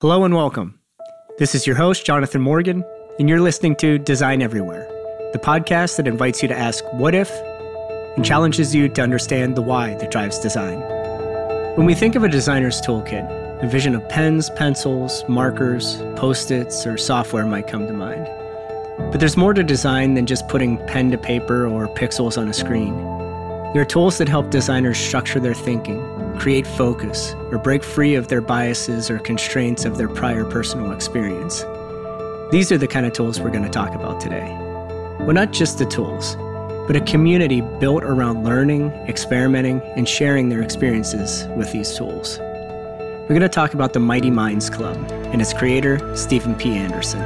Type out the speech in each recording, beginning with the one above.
Hello and welcome. This is your host, Jonathan Morgan, and you're listening to Design Everywhere, the podcast that invites you to ask what if and challenges you to understand the why that drives design. When we think of a designer's toolkit, a vision of pens, pencils, markers, post its, or software might come to mind. But there's more to design than just putting pen to paper or pixels on a screen. There are tools that help designers structure their thinking, create focus, or break free of their biases or constraints of their prior personal experience. These are the kind of tools we're going to talk about today. Well, not just the tools, but a community built around learning, experimenting, and sharing their experiences with these tools. We're going to talk about the Mighty Minds Club and its creator, Stephen P. Anderson.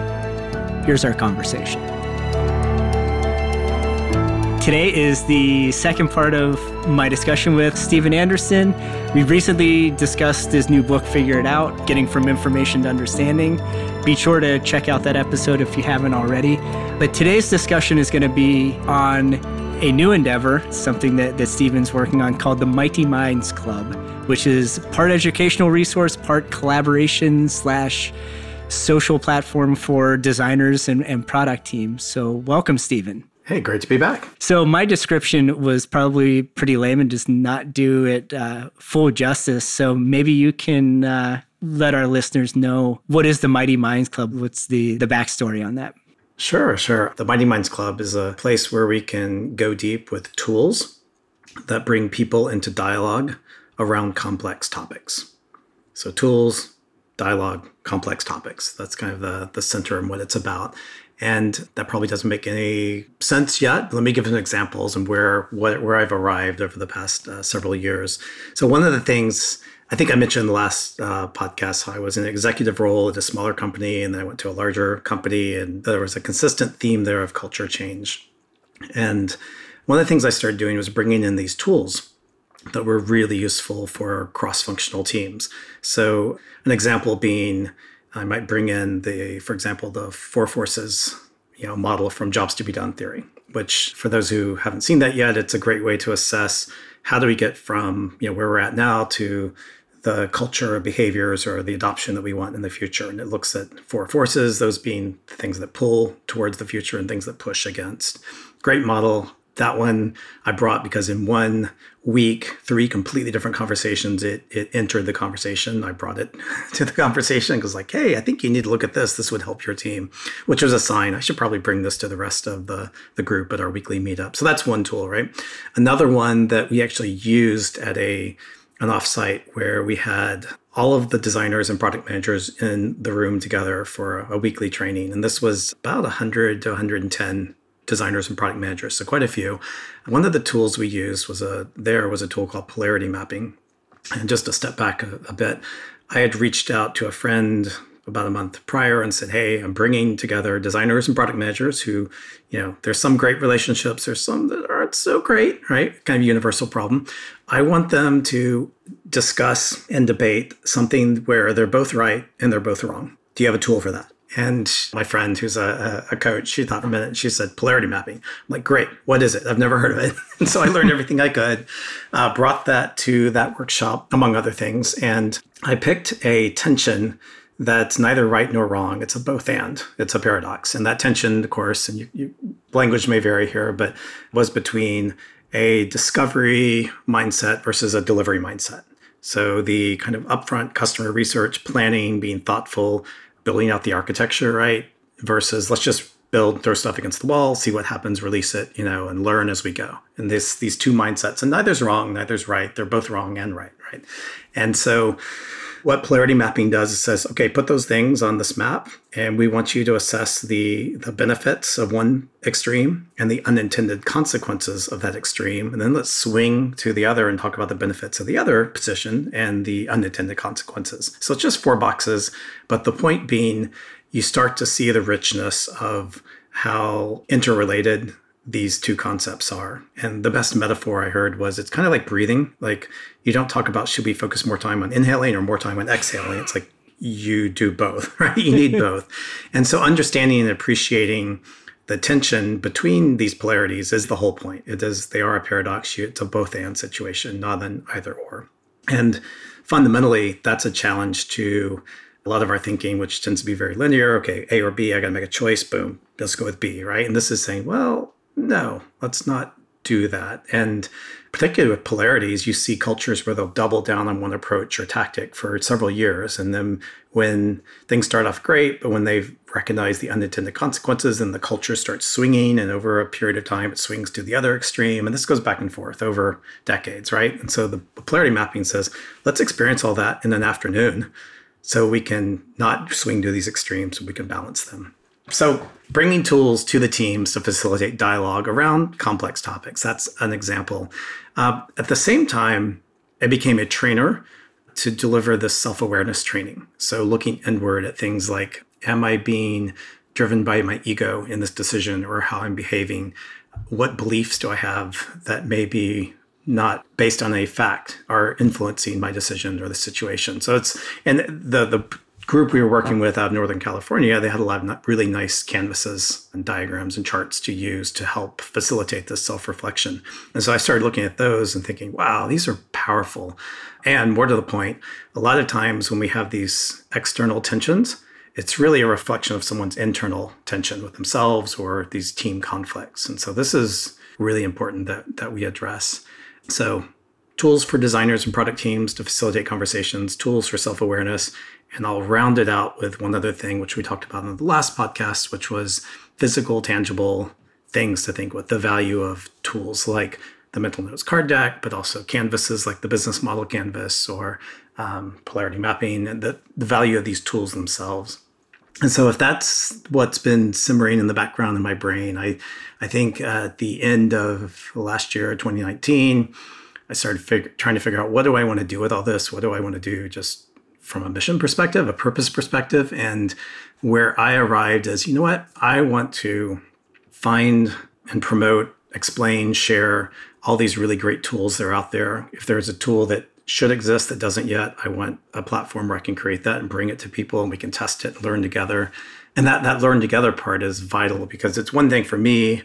Here's our conversation. Today is the second part of my discussion with Stephen Anderson. We recently discussed his new book, Figure It Out Getting from Information to Understanding. Be sure to check out that episode if you haven't already. But today's discussion is going to be on a new endeavor, something that, that Stephen's working on called the Mighty Minds Club, which is part educational resource, part collaboration slash social platform for designers and, and product teams. So, welcome, Stephen. Hey, great to be back. So, my description was probably pretty lame and does not do it uh, full justice. So, maybe you can uh, let our listeners know what is the Mighty Minds Club? What's the, the backstory on that? Sure, sure. The Mighty Minds Club is a place where we can go deep with tools that bring people into dialogue around complex topics. So, tools, dialogue, complex topics. That's kind of the, the center and what it's about. And that probably doesn't make any sense yet. Let me give some examples and where what, where I've arrived over the past uh, several years. So one of the things I think I mentioned in the last uh, podcast, I was in an executive role at a smaller company, and then I went to a larger company, and there was a consistent theme there of culture change. And one of the things I started doing was bringing in these tools that were really useful for cross-functional teams. So an example being I might bring in the, for example, the four forces, you know, model from jobs to be done theory, which for those who haven't seen that yet, it's a great way to assess how do we get from, you know, where we're at now to the culture or behaviors or the adoption that we want in the future. And it looks at four forces, those being things that pull towards the future and things that push against. Great model, that one I brought because in one week, three completely different conversations, it it entered the conversation. I brought it to the conversation because like, hey, I think you need to look at this. This would help your team, which was a sign. I should probably bring this to the rest of the, the group at our weekly meetup. So that's one tool, right? Another one that we actually used at a an offsite where we had all of the designers and product managers in the room together for a weekly training. And this was about 100 to 110 designers and product managers, so quite a few. One of the tools we used was a there was a tool called polarity mapping. And just to step back a, a bit, I had reached out to a friend about a month prior and said, "Hey, I'm bringing together designers and product managers who, you know, there's some great relationships, there's some that aren't so great, right? Kind of universal problem. I want them to discuss and debate something where they're both right and they're both wrong. Do you have a tool for that?" And my friend, who's a, a, coach, she thought for a minute. She said polarity mapping. I'm like, great. What is it? I've never heard of it. and so I learned everything I could, uh, brought that to that workshop, among other things. And I picked a tension that's neither right nor wrong. It's a both and. It's a paradox. And that tension, of course, and you, you, language may vary here, but was between a discovery mindset versus a delivery mindset. So the kind of upfront customer research, planning, being thoughtful, building out the architecture, right? Versus let's just build, throw stuff against the wall, see what happens, release it, you know, and learn as we go. And this these two mindsets, and neither's wrong, neither's right. They're both wrong and right, right? And so what polarity mapping does is says, okay, put those things on this map, and we want you to assess the the benefits of one extreme and the unintended consequences of that extreme, and then let's swing to the other and talk about the benefits of the other position and the unintended consequences. So it's just four boxes, but the point being, you start to see the richness of how interrelated these two concepts are. And the best metaphor I heard was it's kind of like breathing. Like you don't talk about should we focus more time on inhaling or more time on exhaling. It's like you do both, right? You need both. And so understanding and appreciating the tension between these polarities is the whole point. It is they are a paradox. It's a both and situation, not an either or. And fundamentally, that's a challenge to a lot of our thinking, which tends to be very linear. Okay, A or B, I got to make a choice. Boom, let's go with B, right? And this is saying, well, no, let's not do that. And particularly with polarities, you see cultures where they'll double down on one approach or tactic for several years. And then when things start off great, but when they've recognized the unintended consequences and the culture starts swinging, and over a period of time, it swings to the other extreme. And this goes back and forth over decades, right? And so the polarity mapping says, let's experience all that in an afternoon so we can not swing to these extremes, and we can balance them. So, bringing tools to the teams to facilitate dialogue around complex topics, that's an example. Uh, at the same time, I became a trainer to deliver this self awareness training. So, looking inward at things like, am I being driven by my ego in this decision or how I'm behaving? What beliefs do I have that may be not based on a fact are influencing my decision or the situation? So, it's, and the, the group we were working with out of Northern California, they had a lot of really nice canvases and diagrams and charts to use to help facilitate this self reflection. And so I started looking at those and thinking, wow, these are powerful. And more to the point, a lot of times when we have these external tensions, it's really a reflection of someone's internal tension with themselves or these team conflicts. And so this is really important that, that we address. So tools for designers and product teams to facilitate conversations, tools for self awareness, and I'll round it out with one other thing, which we talked about in the last podcast, which was physical, tangible things to think with the value of tools like the mental notes card deck, but also canvases like the business model canvas or um, polarity mapping and the, the value of these tools themselves. And so, if that's what's been simmering in the background in my brain, I, I think at the end of last year, 2019, I started fig- trying to figure out what do I want to do with all this? What do I want to do just from a mission perspective, a purpose perspective, and where I arrived is, you know what, I want to find and promote, explain, share all these really great tools that are out there. If there's a tool that should exist that doesn't yet, I want a platform where I can create that and bring it to people and we can test it, learn together. And that that learn together part is vital because it's one thing for me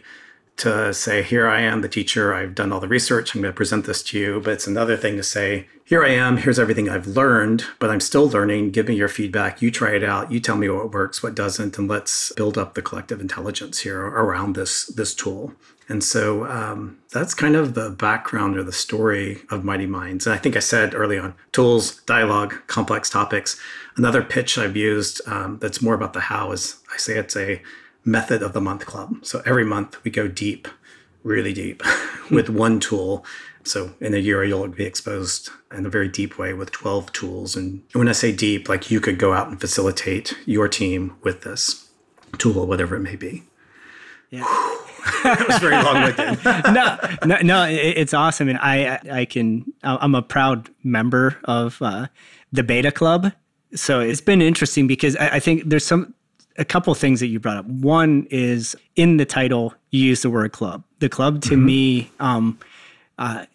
to say, here I am, the teacher, I've done all the research, I'm going to present this to you. But it's another thing to say, here I am, here's everything I've learned, but I'm still learning. Give me your feedback. You try it out. You tell me what works, what doesn't, and let's build up the collective intelligence here around this, this tool. And so um, that's kind of the background or the story of Mighty Minds. And I think I said early on tools, dialogue, complex topics. Another pitch I've used um, that's more about the how is I say it's a method of the month club. So every month we go deep, really deep with one tool. So in a year, you'll be exposed in a very deep way with 12 tools. And when I say deep, like you could go out and facilitate your team with this tool, whatever it may be. Yeah. that was very long winded. no, no, no, it's awesome. And I, I can, I'm a proud member of uh, the beta club. So it's been interesting because I, I think there's some, a couple things that you brought up. One is in the title, you use the word club. The club to mm-hmm. me um, uh,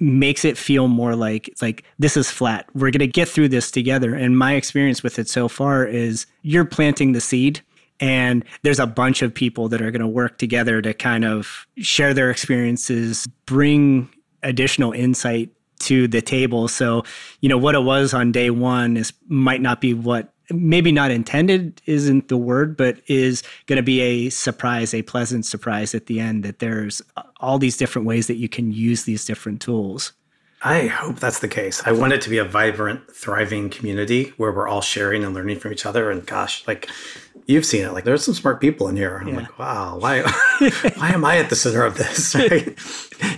makes it feel more like like this is flat. We're going to get through this together. And my experience with it so far is you're planting the seed. And there's a bunch of people that are going to work together to kind of share their experiences, bring additional insight to the table. So, you know, what it was on day one is might not be what maybe not intended isn't the word, but is going to be a surprise, a pleasant surprise at the end that there's all these different ways that you can use these different tools. I hope that's the case. I want it to be a vibrant, thriving community where we're all sharing and learning from each other. And gosh, like you've seen it, like there's some smart people in here. I'm yeah. like, wow, why, why am I at the center of this? Right?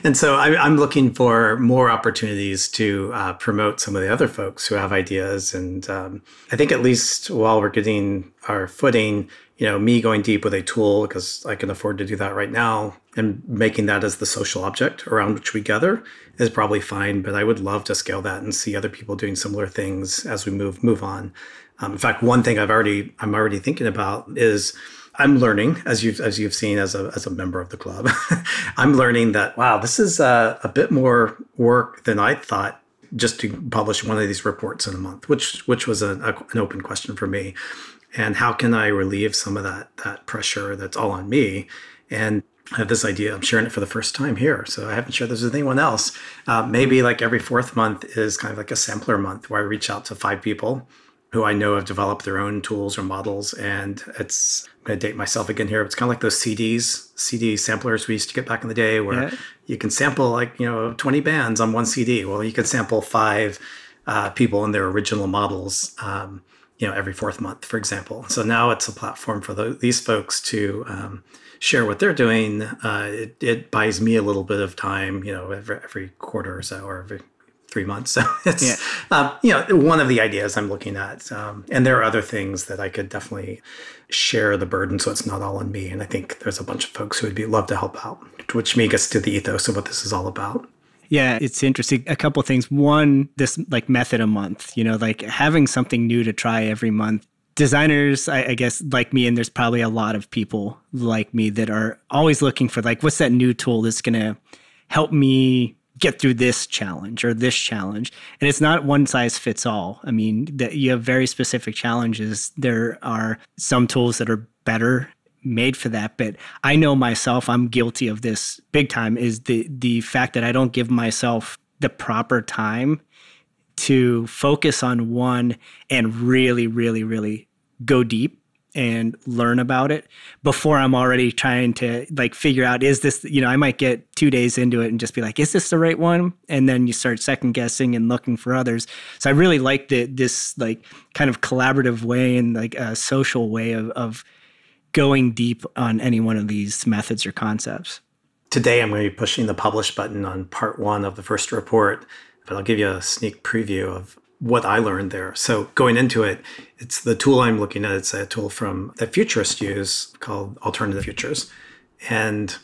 and so I, am looking for more opportunities to uh, promote some of the other folks who have ideas. And um, I think at least while we're getting our footing, you know, me going deep with a tool because I can afford to do that right now and making that as the social object around which we gather is probably fine. But I would love to scale that and see other people doing similar things as we move move on. Um, in fact, one thing I've already I'm already thinking about is I'm learning as you've as you've seen as a as a member of the club. I'm learning that wow, this is a, a bit more work than I thought just to publish one of these reports in a month, which which was a, a, an open question for me and how can I relieve some of that that pressure that's all on me? And I have this idea. I'm sharing it for the first time here, so I haven't shared this with anyone else. Uh, maybe like every fourth month is kind of like a sampler month where I reach out to five people who I know have developed their own tools or models. And it's, I'm going to date myself again here. It's kind of like those CDs, CD samplers we used to get back in the day where yeah. you can sample like, you know, 20 bands on one CD. Well, you can sample five uh, people in their original models. Um, you know every fourth month for example so now it's a platform for the, these folks to um, share what they're doing uh, it, it, buys me a little bit of time you know every, every quarter or so or every three months so it's yeah. um, you know one of the ideas i'm looking at um, and there are other things that i could definitely share the burden so it's not all on me and i think there's a bunch of folks who would be love to help out which me gets to the ethos of what this is all about yeah, it's interesting. A couple things. One, this like method a month, you know, like having something new to try every month. Designers, I, I, guess, like me, and there's probably a lot of people like me that are always looking for like, what's that new tool that's going to help me get through this challenge or this challenge. And it's not one size fits all. I mean that you have very specific challenges. There are some tools that are better made for that. But i know myself i'm guilty of this big time is the the fact that i don't give myself the proper time to focus on one and really really really go deep and learn about it before i'm already trying to like figure out is this you know i might get two days into it and just be like is this the right one and then you start second guessing and looking for others so i really like the this like kind of collaborative way and like a social way of, of going deep on any one of these methods or concepts. Today, I'm going to be pushing the publish button on part one of the first report, but I'll give you a sneak preview of what I learned there. So, going into it, it's the tool I'm looking at. It's a tool from that futurists use called Alternative Futures. And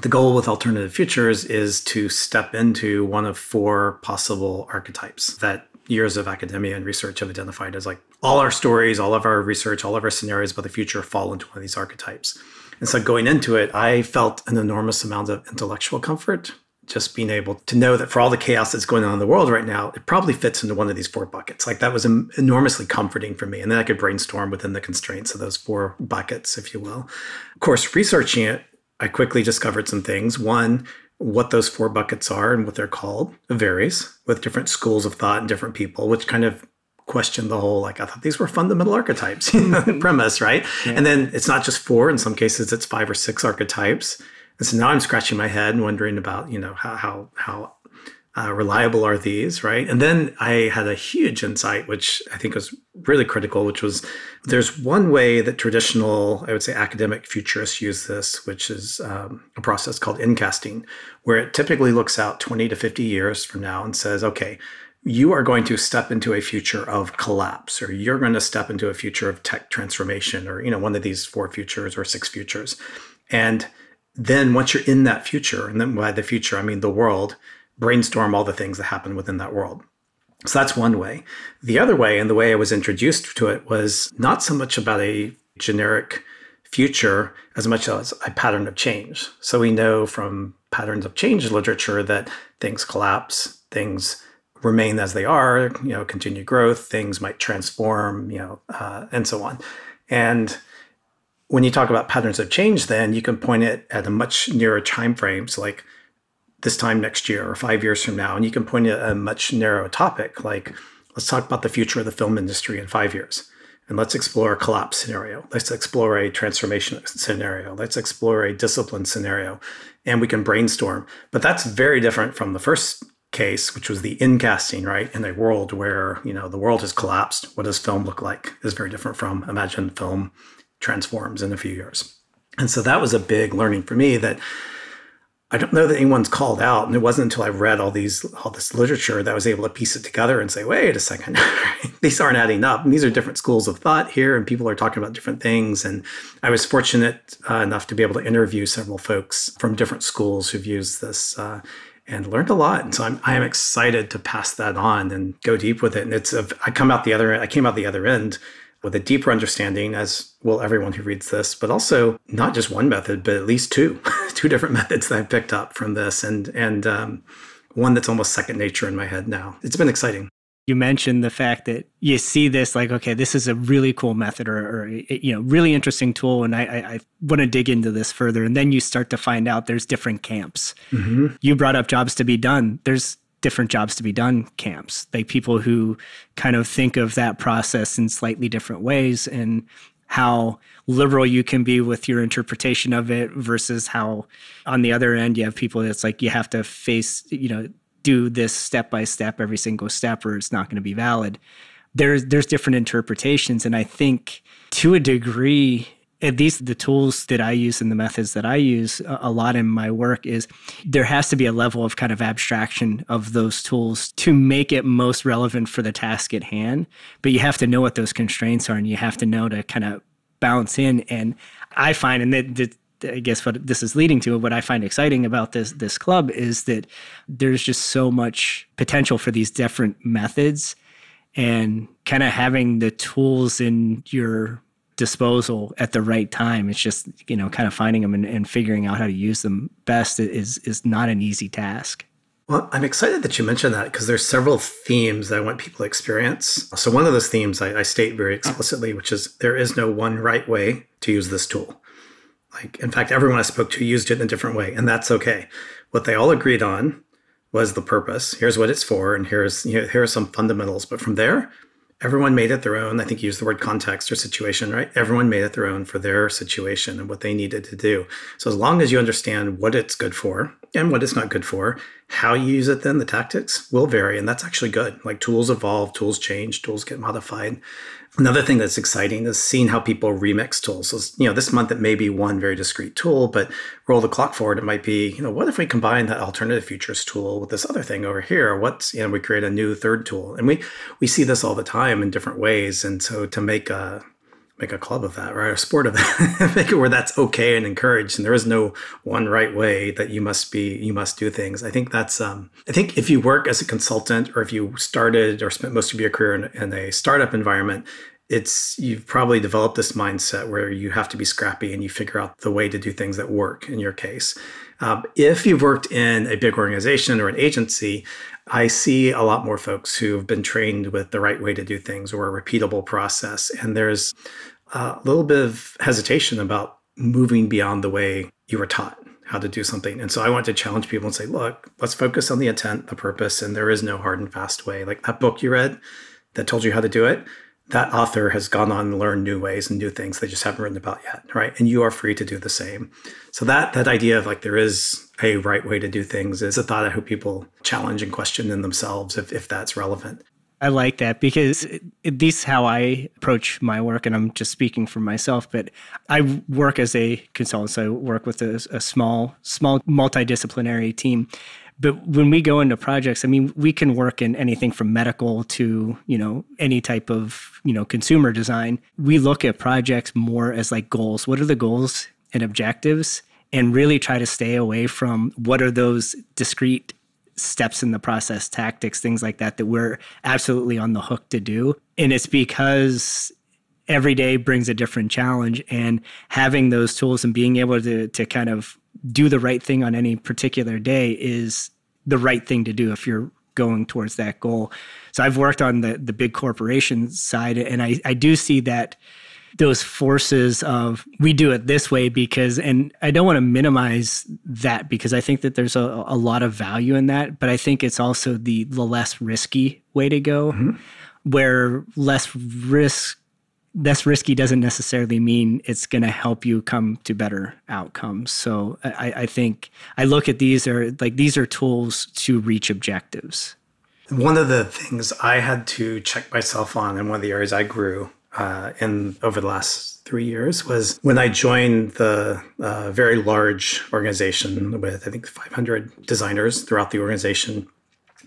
the goal with Alternative Futures is to step into one of four possible archetypes that years of academia and research have identified as like all our stories, all of our research, all of our scenarios about the future fall into one of these archetypes. And so going into it, I felt an enormous amount of intellectual comfort just being able to know that for all the chaos that's going on in the world right now, it probably fits into one of these four buckets. Like that was enormously comforting for me. And then I could brainstorm within the constraints of those four buckets, if you will. Of course, researching it, I quickly discovered some things. One, what those four buckets are and what they're called varies with different schools of thought and different people, which kind of question the whole like I thought these were fundamental archetypes premise, right? Yeah. And then it's not just four. In some cases, it's five or six archetypes. And so now I'm scratching my head and wondering about you know how how how uh, reliable are these, right? And then I had a huge insight, which I think was really critical, which was there's one way that traditional, I would say, academic futurists use this, which is um, a process called incasting, where it typically looks out 20 to 50 years from now and says, okay, you are going to step into a future of collapse, or you're going to step into a future of tech transformation, or you know, one of these four futures or six futures, and then once you're in that future, and then by the future I mean the world brainstorm all the things that happen within that world. So that's one way. The other way, and the way I was introduced to it, was not so much about a generic future as much as a pattern of change. So we know from patterns of change literature that things collapse, things remain as they are, you know, continued growth, things might transform, you know, uh, and so on. And when you talk about patterns of change, then you can point it at a much nearer time frame. So like this time next year or five years from now. And you can point at a much narrower topic, like let's talk about the future of the film industry in five years. And let's explore a collapse scenario. Let's explore a transformation scenario. Let's explore a discipline scenario. And we can brainstorm. But that's very different from the first case, which was the incasting, right? In a world where, you know, the world has collapsed. What does film look like? Is very different from imagine film transforms in a few years. And so that was a big learning for me that I don't know that anyone's called out, and it wasn't until I read all these all this literature that I was able to piece it together and say, wait a second, these aren't adding up. And these are different schools of thought here, and people are talking about different things. And I was fortunate uh, enough to be able to interview several folks from different schools who've used this. Uh, and learned a lot. And so I'm, I am excited to pass that on and go deep with it. And it's, a, I come out the other, I came out the other end with a deeper understanding, as will everyone who reads this, but also not just one method, but at least two, two different methods that I've picked up from this, and and um, one that's almost second nature in my head now. It's been exciting. You mentioned the fact that you see this like, okay, this is a really cool method or, or you know, really interesting tool, and I, I, I want to dig into this further. And then you start to find out there's different camps. Mm-hmm. You brought up jobs to be done. There's different jobs to be done camps, like people who kind of think of that process in slightly different ways and how liberal you can be with your interpretation of it versus how on the other end you have people that's like you have to face, you know, do this step by step every single step or it's not going to be valid. There's there's different interpretations and I think to a degree least the tools that I use and the methods that I use a lot in my work is there has to be a level of kind of abstraction of those tools to make it most relevant for the task at hand. But you have to know what those constraints are and you have to know to kind of bounce in. And I find, and that, that I guess what this is leading to, what I find exciting about this this club is that there's just so much potential for these different methods and kind of having the tools in your disposal at the right time. It's just, you know, kind of finding them and, and figuring out how to use them best is is not an easy task. Well, I'm excited that you mentioned that because there's several themes that I want people to experience. So one of those themes I, I state very explicitly, which is there is no one right way to use this tool. Like, in fact, everyone I spoke to used it in a different way, and that's okay. What they all agreed on was the purpose. Here's what it's for, and here's you know, here are some fundamentals. But from there, everyone made it their own. I think you used the word context or situation, right? Everyone made it their own for their situation and what they needed to do. So as long as you understand what it's good for and what it's not good for, how you use it then, the tactics will vary. And that's actually good. Like tools evolve, tools change, tools get modified. Another thing that's exciting is seeing how people remix tools. So, you know, this month it may be one very discrete tool, but roll the clock forward, it might be, you know, what if we combine that alternative futures tool with this other thing over here? What's, you know, we create a new third tool. And we we see this all the time in different ways. And so to make a make a club of that, right? A sport of that, make it where that's okay and encouraged, and there is no one right way that you must be, you must do things. I think that's, um, I think if you work as a consultant or if you started or spent most of your career in, in a startup environment, it's you've probably developed this mindset where you have to be scrappy and you figure out the way to do things that work in your case. Um, if you've worked in a big organization or an agency, I see a lot more folks who've been trained with the right way to do things or a repeatable process. And there's a little bit of hesitation about moving beyond the way you were taught how to do something. And so I want to challenge people and say, look, let's focus on the intent, the purpose, and there is no hard and fast way. Like that book you read that told you how to do it, that author has gone on and learned new ways and new things they just haven't written about yet, right? And you are free to do the same. So that that idea of like there is a right way to do things is a thought I hope people challenge and question in themselves if, if that's relevant. I like that because this is how I approach my work, and I'm just speaking for myself, but I work as a consultant. So I work with a, a small, small multidisciplinary team. But when we go into projects, I mean, we can work in anything from medical to, you know, any type of, you know, consumer design. We look at projects more as like goals. What are the goals and objectives? And really try to stay away from what are those discrete steps in the process, tactics, things like that, that we're absolutely on the hook to do. And it's because every day brings a different challenge and having those tools and being able to, to kind of do the right thing on any particular day is the right thing to do if you're going towards that goal. So I've worked on the the big corporation side and I, I do see that those forces of we do it this way because and I don't want to minimize that because I think that there's a, a lot of value in that, but I think it's also the the less risky way to go mm-hmm. where less risk less risky doesn't necessarily mean it's going to help you come to better outcomes. So I, I think I look at these are like these are tools to reach objectives. One of the things I had to check myself on, and one of the areas I grew uh, in over the last three years was when I joined the uh, very large organization with I think 500 designers throughout the organization.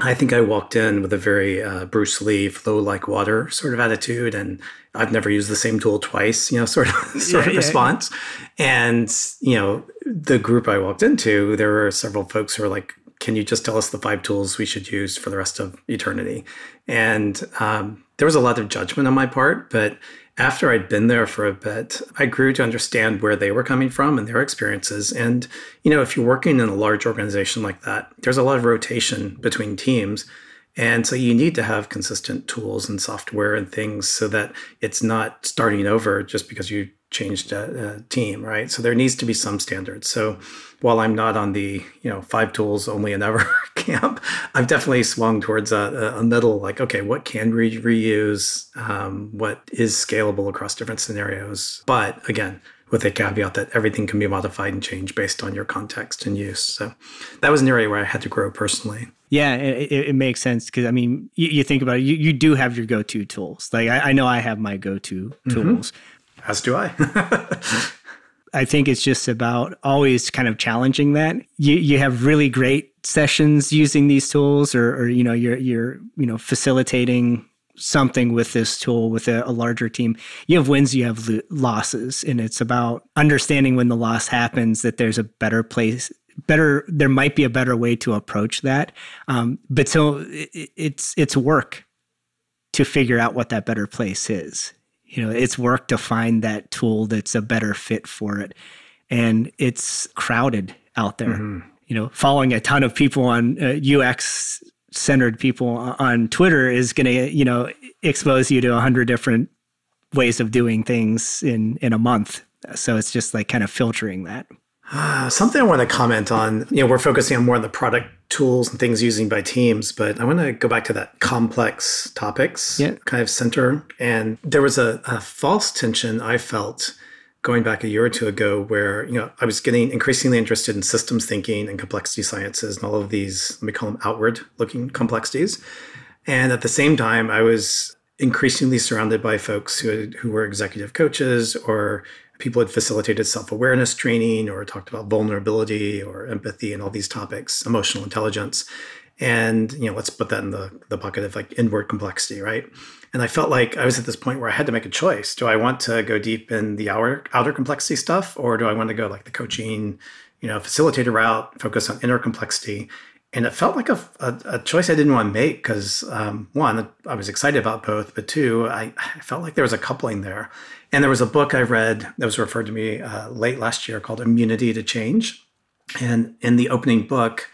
I think I walked in with a very uh, Bruce Lee flow like water sort of attitude, and I've never used the same tool twice, you know, sort of sort yeah, of response. Yeah. And you know, the group I walked into, there were several folks who were like, "Can you just tell us the five tools we should use for the rest of eternity?" And um, there was a lot of judgment on my part, but after I'd been there for a bit, I grew to understand where they were coming from and their experiences. And, you know, if you're working in a large organization like that, there's a lot of rotation between teams. And so you need to have consistent tools and software and things so that it's not starting over just because you changed a, a, team, right? So there needs to be some standards. So while I'm not on the you know five tools only and ever camp, I've definitely swung towards a, a middle like okay, what can we reuse? Um, what is scalable across different scenarios? But again, with a caveat that everything can be modified and changed based on your context and use. So that was an area where I had to grow personally. Yeah, it, it makes sense because I mean, you, you, think about it, you, you do have your go-to tools. Like I, I know I have my go-to mm-hmm. tools. As do I. I think it's just about always kind of challenging that. You you have really great sessions using these tools, or, or you know you're you're you know facilitating something with this tool with a, a, larger team. You have wins, you have lo- losses, and it's about understanding when the loss happens that there's a better place. Better, there might be a better way to approach that. Um, but so it, it's it's work to figure out what that better place is. You know, it's work to find that tool that's a better fit for it, and it's crowded out there. Mm-hmm. You know, following a ton of people on uh, UX centered people on Twitter is going to, you know, expose you to a hundred different ways of doing things in in a month. So it's just like kind of filtering that. Uh, something I want to comment on. You know, we're focusing on more on the product tools and things using by teams, but I want to go back to that complex topics yeah. kind of center. And there was a, a false tension I felt going back a year or two ago where you know I was getting increasingly interested in systems thinking and complexity sciences and all of these let me call them outward looking complexities and at the same time I was increasingly surrounded by folks who who were executive coaches or people had facilitated self-awareness training or talked about vulnerability or empathy and all these topics emotional intelligence and you know let's put that in the, the bucket of like inward complexity right and I felt like I was at this point where I had to make a choice. Do I want to go deep in the outer outer complexity stuff, or do I want to go like the coaching, you know, facilitator route, focus on inner complexity? And it felt like a, a, a choice I didn't want to make because um, one, I was excited about both, but two, I, I, felt like there was a coupling there. And there was a book I read that was referred to me uh, late last year called Immunity to Change. And in the opening book,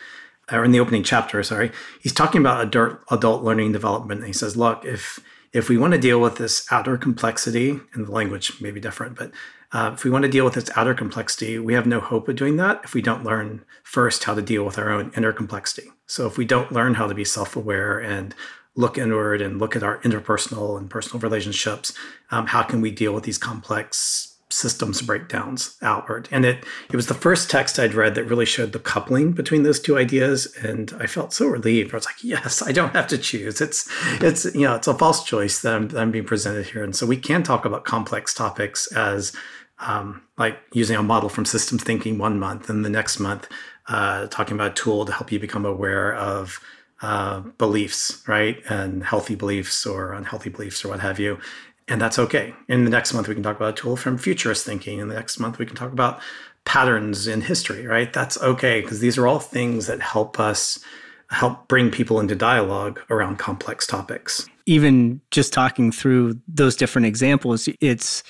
or in the opening chapter, sorry, he's talking about adult, adult learning development. And he says, look, if if we want to deal with this outer complexity, and the language may be different, but uh, if we want to deal with its outer complexity, we have no hope of doing that if we don't learn first how to deal with our own inner complexity. So if we don't learn how to be self aware and look inward and look at our interpersonal and personal relationships, um, how can we deal with these complex systems breakdowns outward. And it it was the first text I'd read that really showed the coupling between those two ideas. And I felt so relieved. I was like, yes, I don't have to choose. It's it's you know, it's a false choice that I'm, that I'm being presented here. And so we can talk about complex topics as um, like using a model from systems thinking one month and the next month uh, talking about a tool to help you become aware of uh, beliefs, right? And healthy beliefs or unhealthy beliefs or what have you and that's okay. In the next month, we can talk about a tool from futurist thinking. In the next month, we can talk about patterns in history, right? That's okay because these are all things that help us help bring people into dialogue around complex topics. Even just talking through those different examples, it's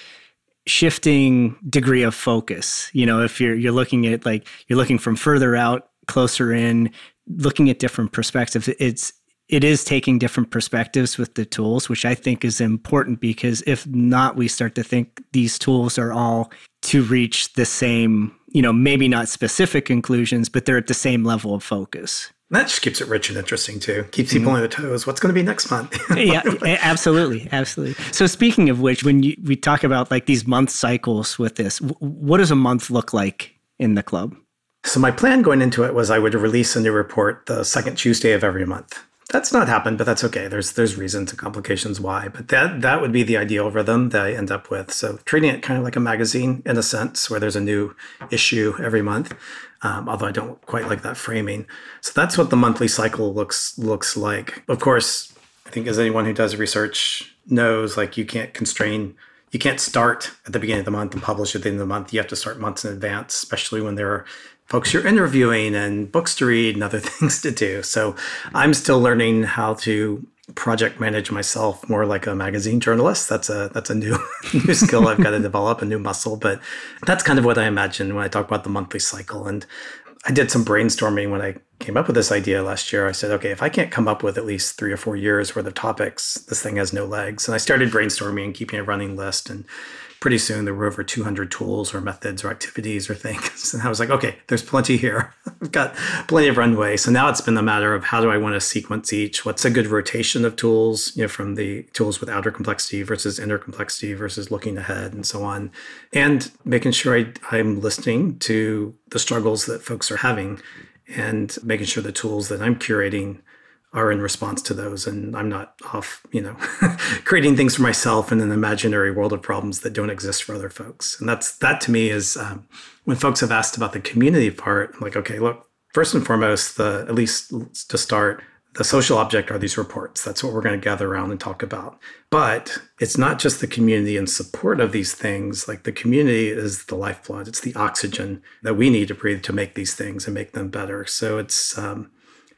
shifting degree of focus. You know, if you're you're looking at like you're looking from further out, closer in, looking at different perspectives, it's it is taking different perspectives with the tools, which I think is important because if not, we start to think these tools are all to reach the same, you know, maybe not specific conclusions, but they're at the same level of focus. That just keeps it rich and interesting too. Keeps people mm-hmm. on their toes. What's going to be next month? yeah, absolutely, absolutely. So speaking of which, when you, we talk about like these month cycles with this, what does a month look like in the club? So my plan going into it was I would release a new report the second Tuesday of every month that's not happened, but that's okay. There's there's reasons and complications why, but that that would be the ideal rhythm that I end up with. So treating it kind of like a magazine in a sense, where there's a new issue every month. Um, although I don't quite like that framing. So that's what the monthly cycle looks looks like. Of course, I think as anyone who does research knows, like you can't constrain. You can't start at the beginning of the month and publish at the end of the month. You have to start months in advance, especially when there are folks you're interviewing and books to read and other things to do. So I'm still learning how to project manage myself more like a magazine journalist. That's a that's a new new skill I've got to develop, a new muscle. But that's kind of what I imagine when I talk about the monthly cycle. And I did some brainstorming when I came up with this idea last year, I said, okay, if I can't come up with at least three or four years worth of topics, this thing has no legs. And I started brainstorming and keeping a running list. And pretty soon there were over 200 tools or methods or activities or things. And I was like, okay, there's plenty here. I've got plenty of runway. So now it's been a matter of how do I want to sequence each? What's a good rotation of tools, you know, from the tools with outer complexity versus inner complexity versus looking ahead and so on. And making sure I, I'm listening to the struggles that folks are having and making sure the tools that I'm curating are in response to those and i'm not off you know creating things for myself in an imaginary world of problems that don't exist for other folks. And that's that to me is um, when folks have asked about the community part i'm like okay look first and foremost the at least to start the social object are these reports. That's what we're going to gather around and talk about. But it's not just the community in support of these things. Like the community is the lifeblood. It's the oxygen that we need to breathe to make these things and make them better. So it's um,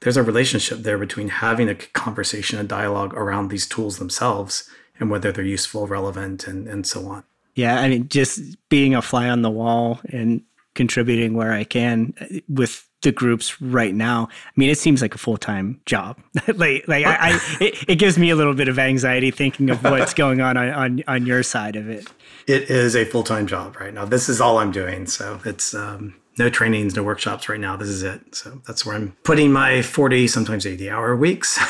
there's a relationship there between having a conversation, a dialogue around these tools themselves and whether they're useful, relevant, and, and so on. Yeah, I mean, just being a fly on the wall and contributing where I can uh, with the groups right now. I mean, it seems like a full time job. like, like I, I it, it, gives me a little bit of anxiety thinking of what's going on, on on on your side of it. It is a full time job right now. This is all I'm doing, so it's um, no trainings, no workshops right now. This is it. So that's where I'm putting my 40, sometimes 80 hour weeks.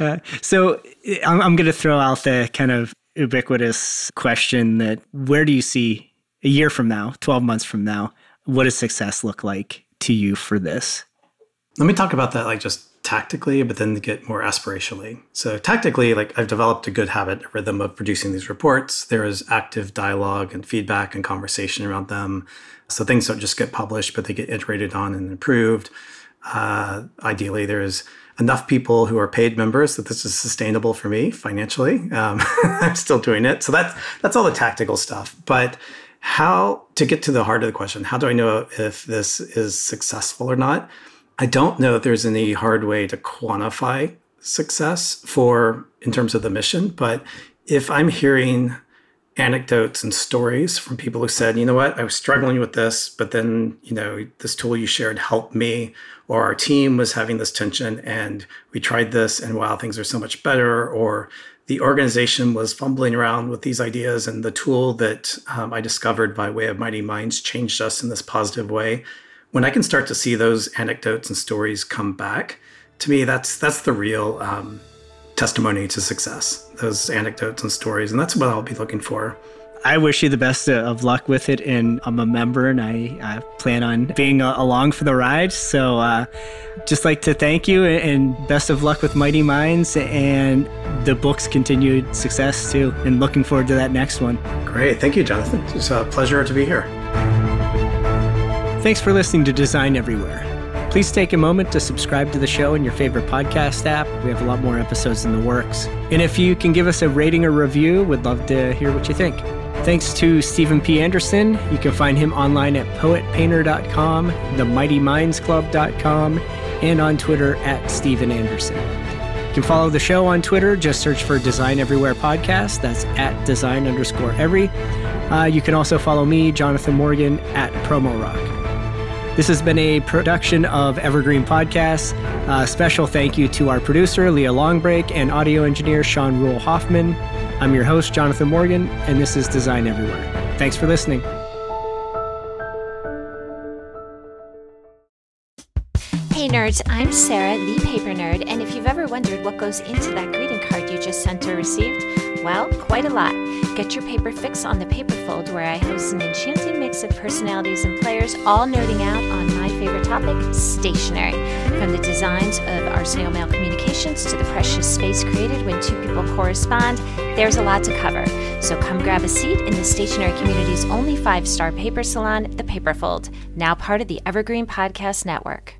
uh, so I'm, I'm going to throw out the kind of ubiquitous question that where do you see a year from now, 12 months from now, what does success look like to you for this? Let me talk about that like just tactically, but then get more aspirationally. So tactically, like I've developed a good habit, a rhythm of producing these reports. There is active dialogue and feedback and conversation around them. So things don't just get published, but they get iterated on and improved. Uh, ideally, there's enough people who are paid members that this is sustainable for me financially. Um, I'm still doing it, so that's that's all the tactical stuff. But how to get to the heart of the question? How do I know if this is successful or not? I don't know if there's any hard way to quantify success for in terms of the mission, but if I'm hearing anecdotes and stories from people who said, you know what, I was struggling with this, but then, you know, this tool you shared helped me, or our team was having this tension and we tried this and wow, things are so much better, or the organization was fumbling around with these ideas and the tool that um, I discovered by way of Mighty Minds changed us in this positive way when I can start to see those anecdotes and stories come back, to me, that's that's the real um, testimony to success. Those anecdotes and stories, and that's what I'll be looking for. I wish you the best of luck with it, and I'm a member, and I, I plan on being uh, along for the ride. So, uh, just like to thank you, and best of luck with Mighty Minds and the book's continued success too. And looking forward to that next one. Great, thank you, Jonathan. It's a pleasure to be here. Thanks for listening to Design Everywhere. Please take a moment to subscribe to the show in your favorite podcast app. We have a lot more episodes in the works. And if you can give us a rating or review, we'd love to hear what you think. Thanks to Stephen P. Anderson. You can find him online at poetpainter.com, themightymindsclub.com, and on Twitter at Stephen Anderson. You can follow the show on Twitter. Just search for Design Everywhere Podcast. That's at design underscore every. Uh, you can also follow me, Jonathan Morgan, at Promo Rock. This has been a production of Evergreen Podcasts. Special thank you to our producer, Leah Longbreak, and audio engineer, Sean Rule Hoffman. I'm your host, Jonathan Morgan, and this is Design Everywhere. Thanks for listening. Hey nerds, I'm Sarah, the paper nerd, and if you've ever wondered what goes into that greeting card you just sent or received, well, quite a lot. Get your paper fix on the Paperfold, where I host an enchanting mix of personalities and players, all nerding out on my favorite topic, stationery. From the designs of our snail mail communications to the precious space created when two people correspond, there's a lot to cover. So come grab a seat in the stationery community's only five star paper salon, The Paperfold, now part of the Evergreen Podcast Network.